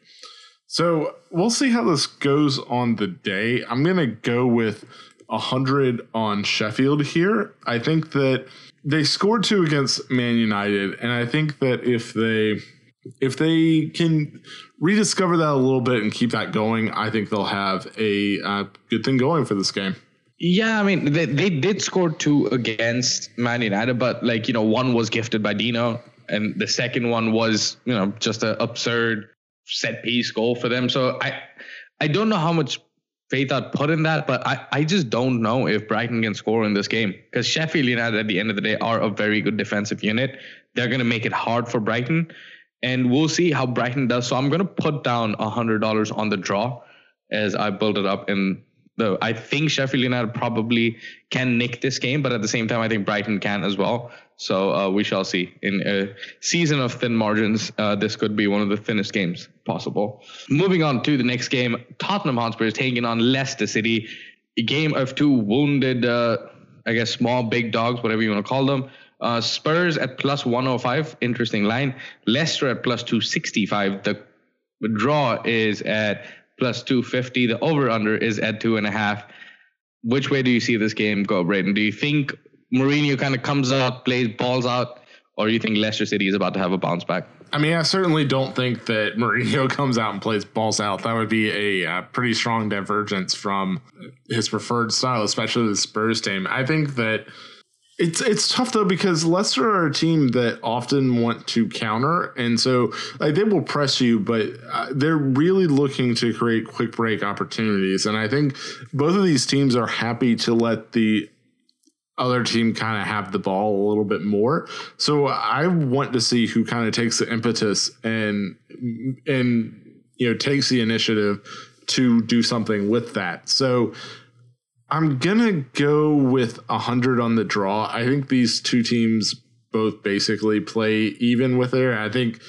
so. We'll see how this goes on the day. I'm gonna go with hundred on Sheffield here. I think that they scored two against Man United, and I think that if they if they can rediscover that a little bit and keep that going, I think they'll have a uh, good thing going for this game. Yeah, I mean they they did score two against Man United, but like you know one was gifted by Dino, and the second one was you know just an absurd set piece goal for them. So I I don't know how much faith I'd put in that, but I, I just don't know if Brighton can score in this game because Sheffield United at the end of the day are a very good defensive unit. They're going to make it hard for Brighton and we'll see how Brighton does. So I'm going to put down a hundred dollars on the draw as I build it up. And the I think Sheffield United probably can nick this game, but at the same time, I think Brighton can as well. So uh, we shall see. In a season of thin margins, uh, this could be one of the thinnest games possible. Moving on to the next game, Tottenham Hotspur is taking on Leicester City. A game of two wounded, uh, I guess, small big dogs, whatever you want to call them. Uh, Spurs at plus 105, interesting line. Leicester at plus 265. The draw is at plus 250. The over under is at two and a half. Which way do you see this game go, Braden? Do you think Mourinho kind of comes out, plays balls out, or do you think Leicester City is about to have a bounce back? I mean, I certainly don't think that Mourinho comes out and plays balls out. That would be a pretty strong divergence from his preferred style, especially the Spurs team. I think that it's it's tough though because Leicester are a team that often want to counter, and so like they will press you, but uh, they're really looking to create quick break opportunities. And I think both of these teams are happy to let the other team kind of have the ball a little bit more. So I want to see who kind of takes the impetus and and you know takes the initiative to do something with that. So I'm gonna go with hundred on the draw. I think these two teams both basically play even with it. I think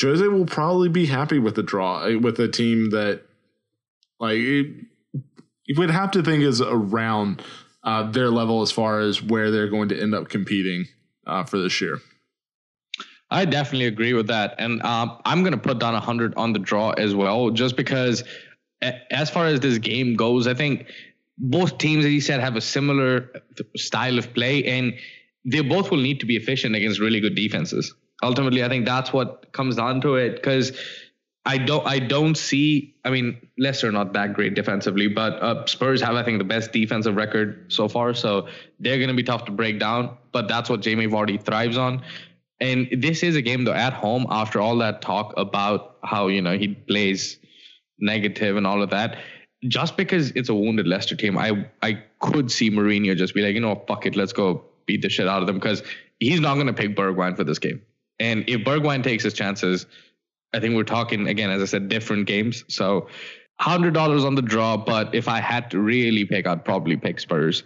Jose will probably be happy with the draw eh, with a team that like you would have to think is around uh, their level as far as where they're going to end up competing uh, for this year. I definitely agree with that, and um, I'm to put down 100 on the draw as well, just because as far as this game goes, I think both teams, as you said, have a similar style of play, and they both will need to be efficient against really good defenses. Ultimately, I think that's what comes down to it, because I don't I don't see. I mean, Leicester not that great defensively, but uh, Spurs have I think the best defensive record so far, so they're going to be tough to break down. But that's what Jamie Vardy thrives on. And this is a game though at home. After all that talk about how you know he plays negative and all of that, just because it's a wounded Leicester team, I I could see Mourinho just be like, you know, fuck it, let's go beat the shit out of them because he's not going to pick Bergwijn for this game. And if Bergwijn takes his chances I think we're talking again, as I said, different games. So hundred dollars on the draw, but if I had to really pick, I'd probably pick Spurs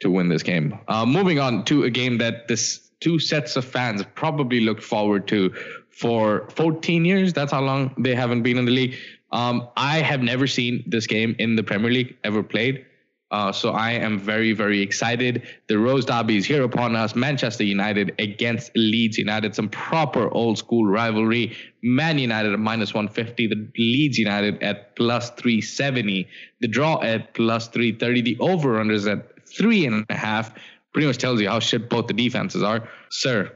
to win this game. Uh, moving on to a game that this two sets of fans probably looked forward to for 14 years. That's how long they haven't been in the league. Um, I have never seen this game in the Premier League ever played. Uh, so I am very, very excited. The Rose Derby is here upon us. Manchester United against Leeds United, some proper old school rivalry. Man United at minus 150, the Leeds United at plus 370, the draw at plus 330, the over runners at three and a half. Pretty much tells you how shit both the defenses are. Sir,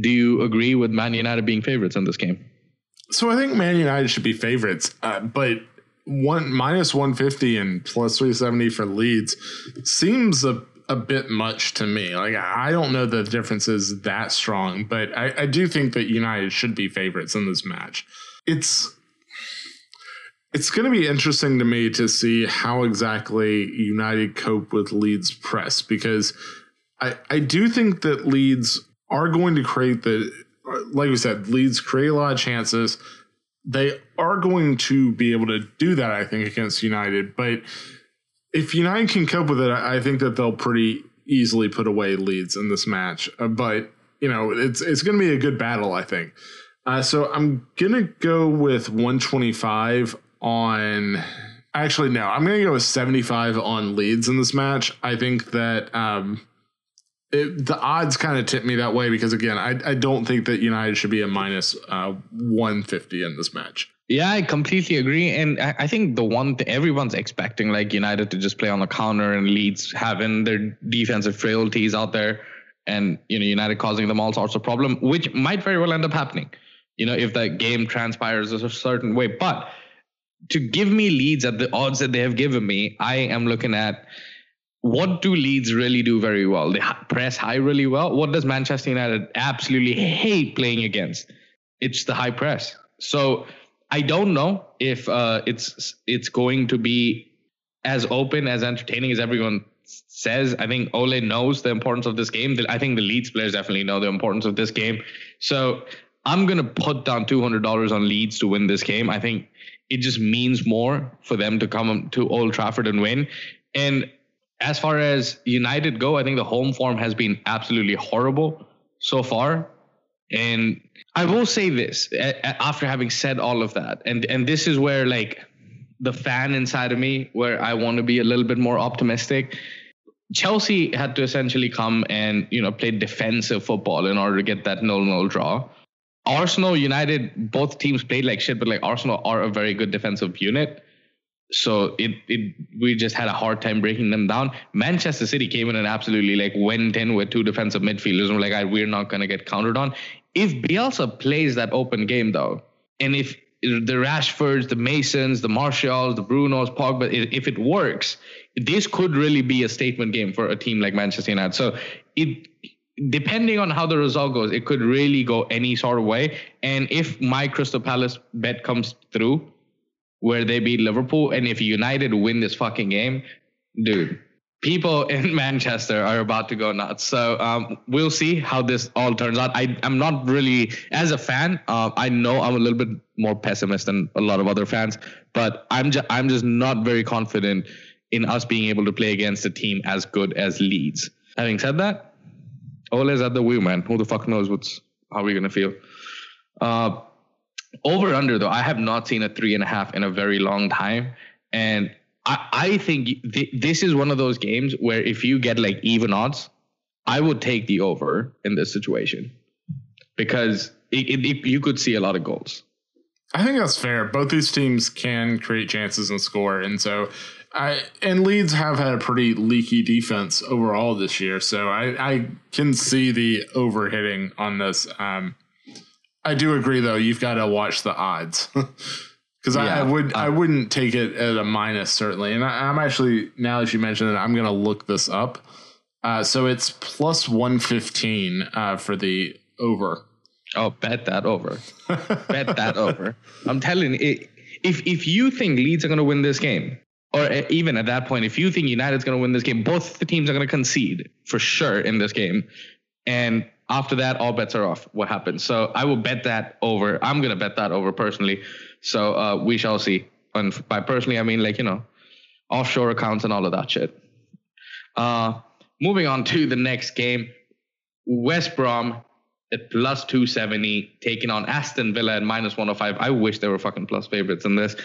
do you agree with Man United being favorites in this game? So I think Man United should be favorites, uh, but one minus 150 and plus 370 for Leeds seems a, a bit much to me. Like I don't know the difference is that strong, but I, I do think that United should be favorites in this match. It's it's going to be interesting to me to see how exactly United cope with Leeds press because I I do think that Leeds are going to create the like we said Leeds create a lot of chances they are going to be able to do that, I think, against United. But if United can cope with it, I think that they'll pretty easily put away Leeds in this match. Uh, but you know, it's it's going to be a good battle, I think. Uh, so I'm gonna go with 125 on. Actually, no, I'm gonna go with 75 on Leeds in this match. I think that um, it, the odds kind of tip me that way because again, I, I don't think that United should be a minus, uh, 150 in this match. Yeah, I completely agree, and I, I think the one thing everyone's expecting, like United, to just play on the counter and Leeds having their defensive frailties out there, and you know United causing them all sorts of problem, which might very well end up happening. You know, if the game transpires a certain way, but to give me Leeds at the odds that they have given me, I am looking at what do Leeds really do very well? They press high really well. What does Manchester United absolutely hate playing against? It's the high press. So I don't know if uh, it's it's going to be as open as entertaining as everyone says. I think Ole knows the importance of this game. I think the Leeds players definitely know the importance of this game. So I'm gonna put down two hundred dollars on Leeds to win this game. I think it just means more for them to come to Old Trafford and win. And as far as United go, I think the home form has been absolutely horrible so far. And I will say this after having said all of that, and and this is where like the fan inside of me, where I want to be a little bit more optimistic. Chelsea had to essentially come and you know play defensive football in order to get that nil-nil draw. Arsenal, United, both teams played like shit, but like Arsenal are a very good defensive unit. So it, it we just had a hard time breaking them down. Manchester City came in and absolutely like went in with two defensive midfielders and we're like, we're not gonna get countered on. If Bielsa plays that open game though, and if the Rashfords, the Masons, the Martials, the Brunos, Pogba, if it works, this could really be a statement game for a team like Manchester United. So it depending on how the result goes, it could really go any sort of way. And if my Crystal Palace bet comes through, where they beat Liverpool, and if United win this fucking game, dude, people in Manchester are about to go nuts. So um, we'll see how this all turns out. I, I'm not really, as a fan, uh, I know I'm a little bit more pessimist than a lot of other fans, but I'm just I'm just not very confident in us being able to play against a team as good as Leeds. Having said that, Ole's at the wheel, man. Who the fuck knows what's how we're gonna feel. Uh, over under though, I have not seen a three and a half in a very long time, and I, I think th- this is one of those games where if you get like even odds, I would take the over in this situation because it, it, it, you could see a lot of goals. I think that's fair. Both these teams can create chances and score, and so I and Leeds have had a pretty leaky defense overall this year. So I, I can see the overhitting on this. Um, I do agree though. You've got to watch the odds because yeah, I, I, would uh, I wouldn't take it at a minus certainly. And I, am actually now that you mentioned it, I'm going to look this up. Uh, so it's plus one fifteen uh, for the over. Oh, bet that over. bet that over. I'm telling you, if if you think Leeds are going to win this game, or even at that point, if you think United's going to win this game, both the teams are going to concede for sure in this game. And after that, all bets are off. What happens? So I will bet that over. I'm to bet that over personally. So uh, we shall see. And by personally, I mean like you know, offshore accounts and all of that shit. Uh, moving on to the next game, West Brom at plus 270, taking on Aston Villa at minus 105. I wish they were fucking plus favorites in this.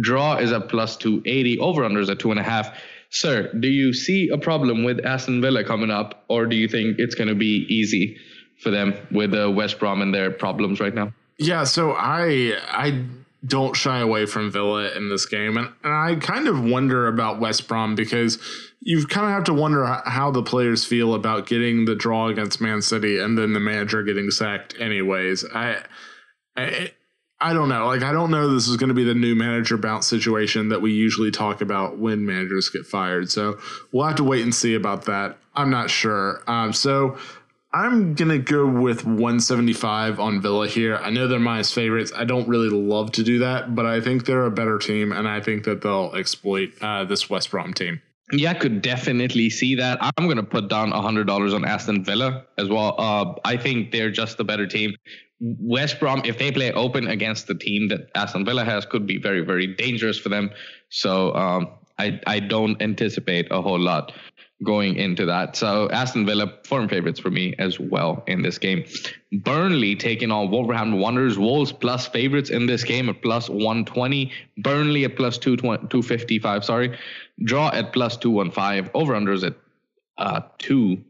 Draw is at plus 280. Over under is at two and a half. Sir, do you see a problem with Aston Villa coming up, or do you think it's going to be easy for them with uh, West Brom and their problems right now? Yeah, so I I don't shy away from Villa in this game. And, and I kind of wonder about West Brom because you kind of have to wonder how the players feel about getting the draw against Man City and then the manager getting sacked anyways. I, I, I don't know. Like, I don't know this is going to be the new manager bounce situation that we usually talk about when managers get fired. So we'll have to wait and see about that. I'm not sure. Um, so I'm gonna go with 175 on Villa here. I know they're my favorites. I don't really love to do that, but I think they're a better team, and I think that they'll exploit uh, this West Brom team. Yeah, I could definitely see that. I'm gonna put down hundred dollars on Aston Villa as well. Uh, I think they're just the better team. West Brom, if they play open against the team that Aston Villa has, could be very, very dangerous for them. So um, I I don't anticipate a whole lot going into that. So Aston Villa form favorites for me as well in this game. Burnley taking on Wolverhampton Wanderers. Wolves plus favorites in this game at plus 120. Burnley at plus 255. Sorry. Draw at plus 215. Over unders at uh, two.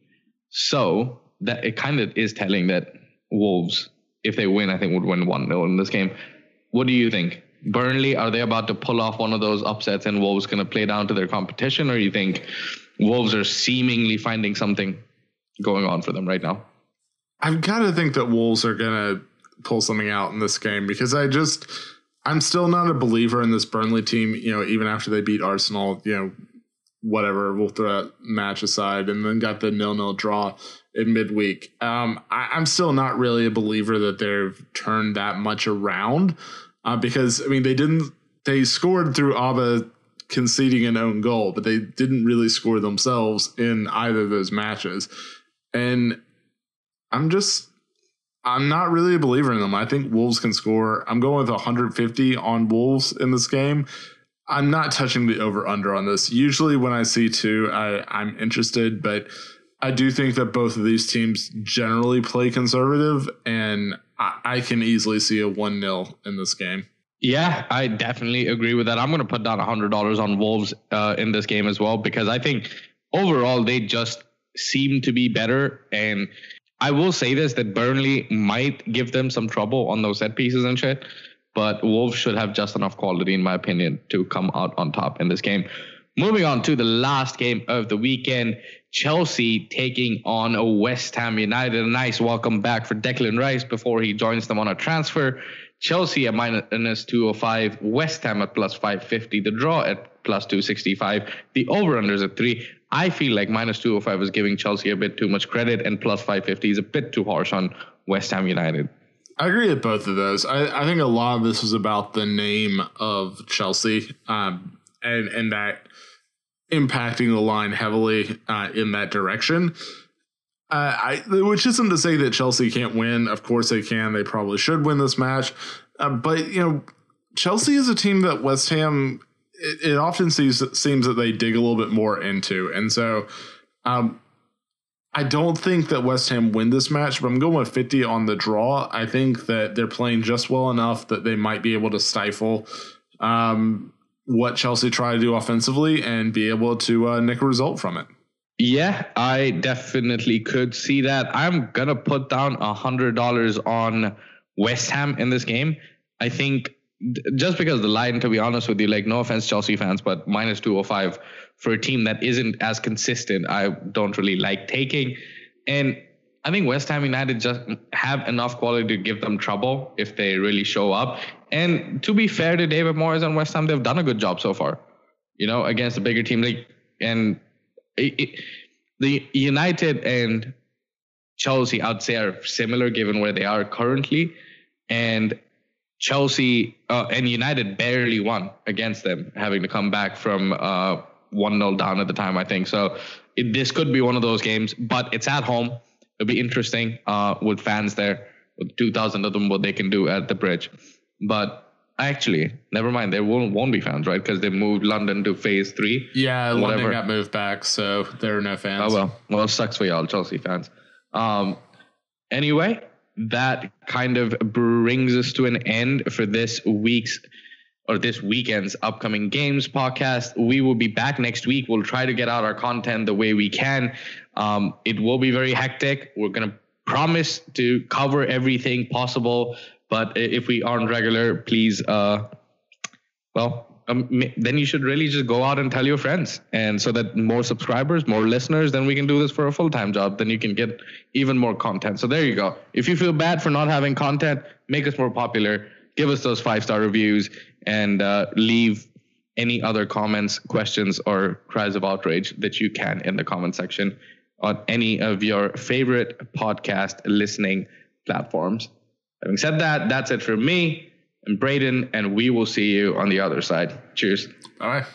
So that it kind of is telling that Wolves, if they win, I think would win 1 0 in this game. What do you think? Burnley, are they about to pull off one of those upsets and Wolves going to play down to their competition, or you think Wolves are seemingly finding something going on for them right now. I've got to think that Wolves are going to pull something out in this game because I just I'm still not a believer in this Burnley team. You know, even after they beat Arsenal, you know, whatever we'll throw that match aside, and then got the nil nil draw in midweek. Um, I, am still not really a believer that they've turned that much around uh, because I mean they didn't they scored through Auba conceding an own goal, but they didn't really score themselves in either of those matches. And I'm just I'm not really a believer in them. I think Wolves can score. I'm going with 150 on Wolves in this game. I'm not touching the over under on this. Usually when I see two, I, I'm interested, but I do think that both of these teams generally play conservative, and I, I can easily see a 1 0 in this game. Yeah, I definitely agree with that. I'm going to put down $100 on Wolves uh, in this game as well because I think overall they just seem to be better. And I will say this that Burnley might give them some trouble on those set pieces and shit. but Wolves should have just enough quality, in my opinion, to come out on top in this game. Moving on to the last game of the weekend, Chelsea taking on West Ham United. A nice welcome back for Declan Rice before he joins them on a transfer. Chelsea at minus 205, West Ham at plus 550, the draw at plus 265, the over-unders at 3. I feel like minus 205 is giving Chelsea a bit too much credit, and plus 550 is a bit too harsh on West Ham United. I agree with both of those. I, I think a lot of this was about the name of Chelsea, um, and and that impacting the line heavily uh, in that direction. Uh, I, which isn't to say that Chelsea can't win. Of course they can. They probably should win this match. Uh, but you know, Chelsea is a team that West Ham. It, it often seems seems that they dig a little bit more into, and so um, I don't think that West Ham win this match. But I'm going with 50 on the draw. I think that they're playing just well enough that they might be able to stifle um, what Chelsea try to do offensively and be able to uh, nick a result from it. Yeah, I definitely could see that. I'm gonna put down a hundred dollars on West Ham in this game. I think just because the line, to be honest with you, like no offense, Chelsea fans, but minus two hundred oh five for a team that isn't as consistent, I don't really like taking. And I think West Ham United just have enough quality to give them trouble if they really show up. And to be fair to David Moyes and West Ham, they've done a good job so far. You know, against a bigger team, like and the United and Chelsea, I'd say, are similar given where they are currently, and Chelsea uh, and United barely won against them, having to come back from uh, one 0 down at the time, I think. So it, this could be one of those games, but it's at home. It'll be interesting uh, with fans there, with 2,000 of them, what they can do at the bridge. But actually, never mind. There won't won't be fans, right? Because they moved London to phase three. Yeah, whatever. London got moved back, so there are no fans. Oh well, well, it sucks for y'all, Chelsea fans. Um, anyway, that kind of brings us to an end for this week's or this weekend's upcoming games podcast. We will be back next week. We'll try to get out our content the way we can. Um, it will be very hectic. We're gonna promise to cover everything possible but if we aren't regular, please, uh, well, um, then you should really just go out and tell your friends. And so that more subscribers, more listeners, then we can do this for a full time job. Then you can get even more content. So there you go. If you feel bad for not having content, make us more popular. Give us those five star reviews and uh, leave any other comments, questions, or cries of outrage that you can in the comment section on any of your favorite podcast listening platforms. Having said that, that's it for me and Braden, and we will see you on the other side. Cheers. Bye.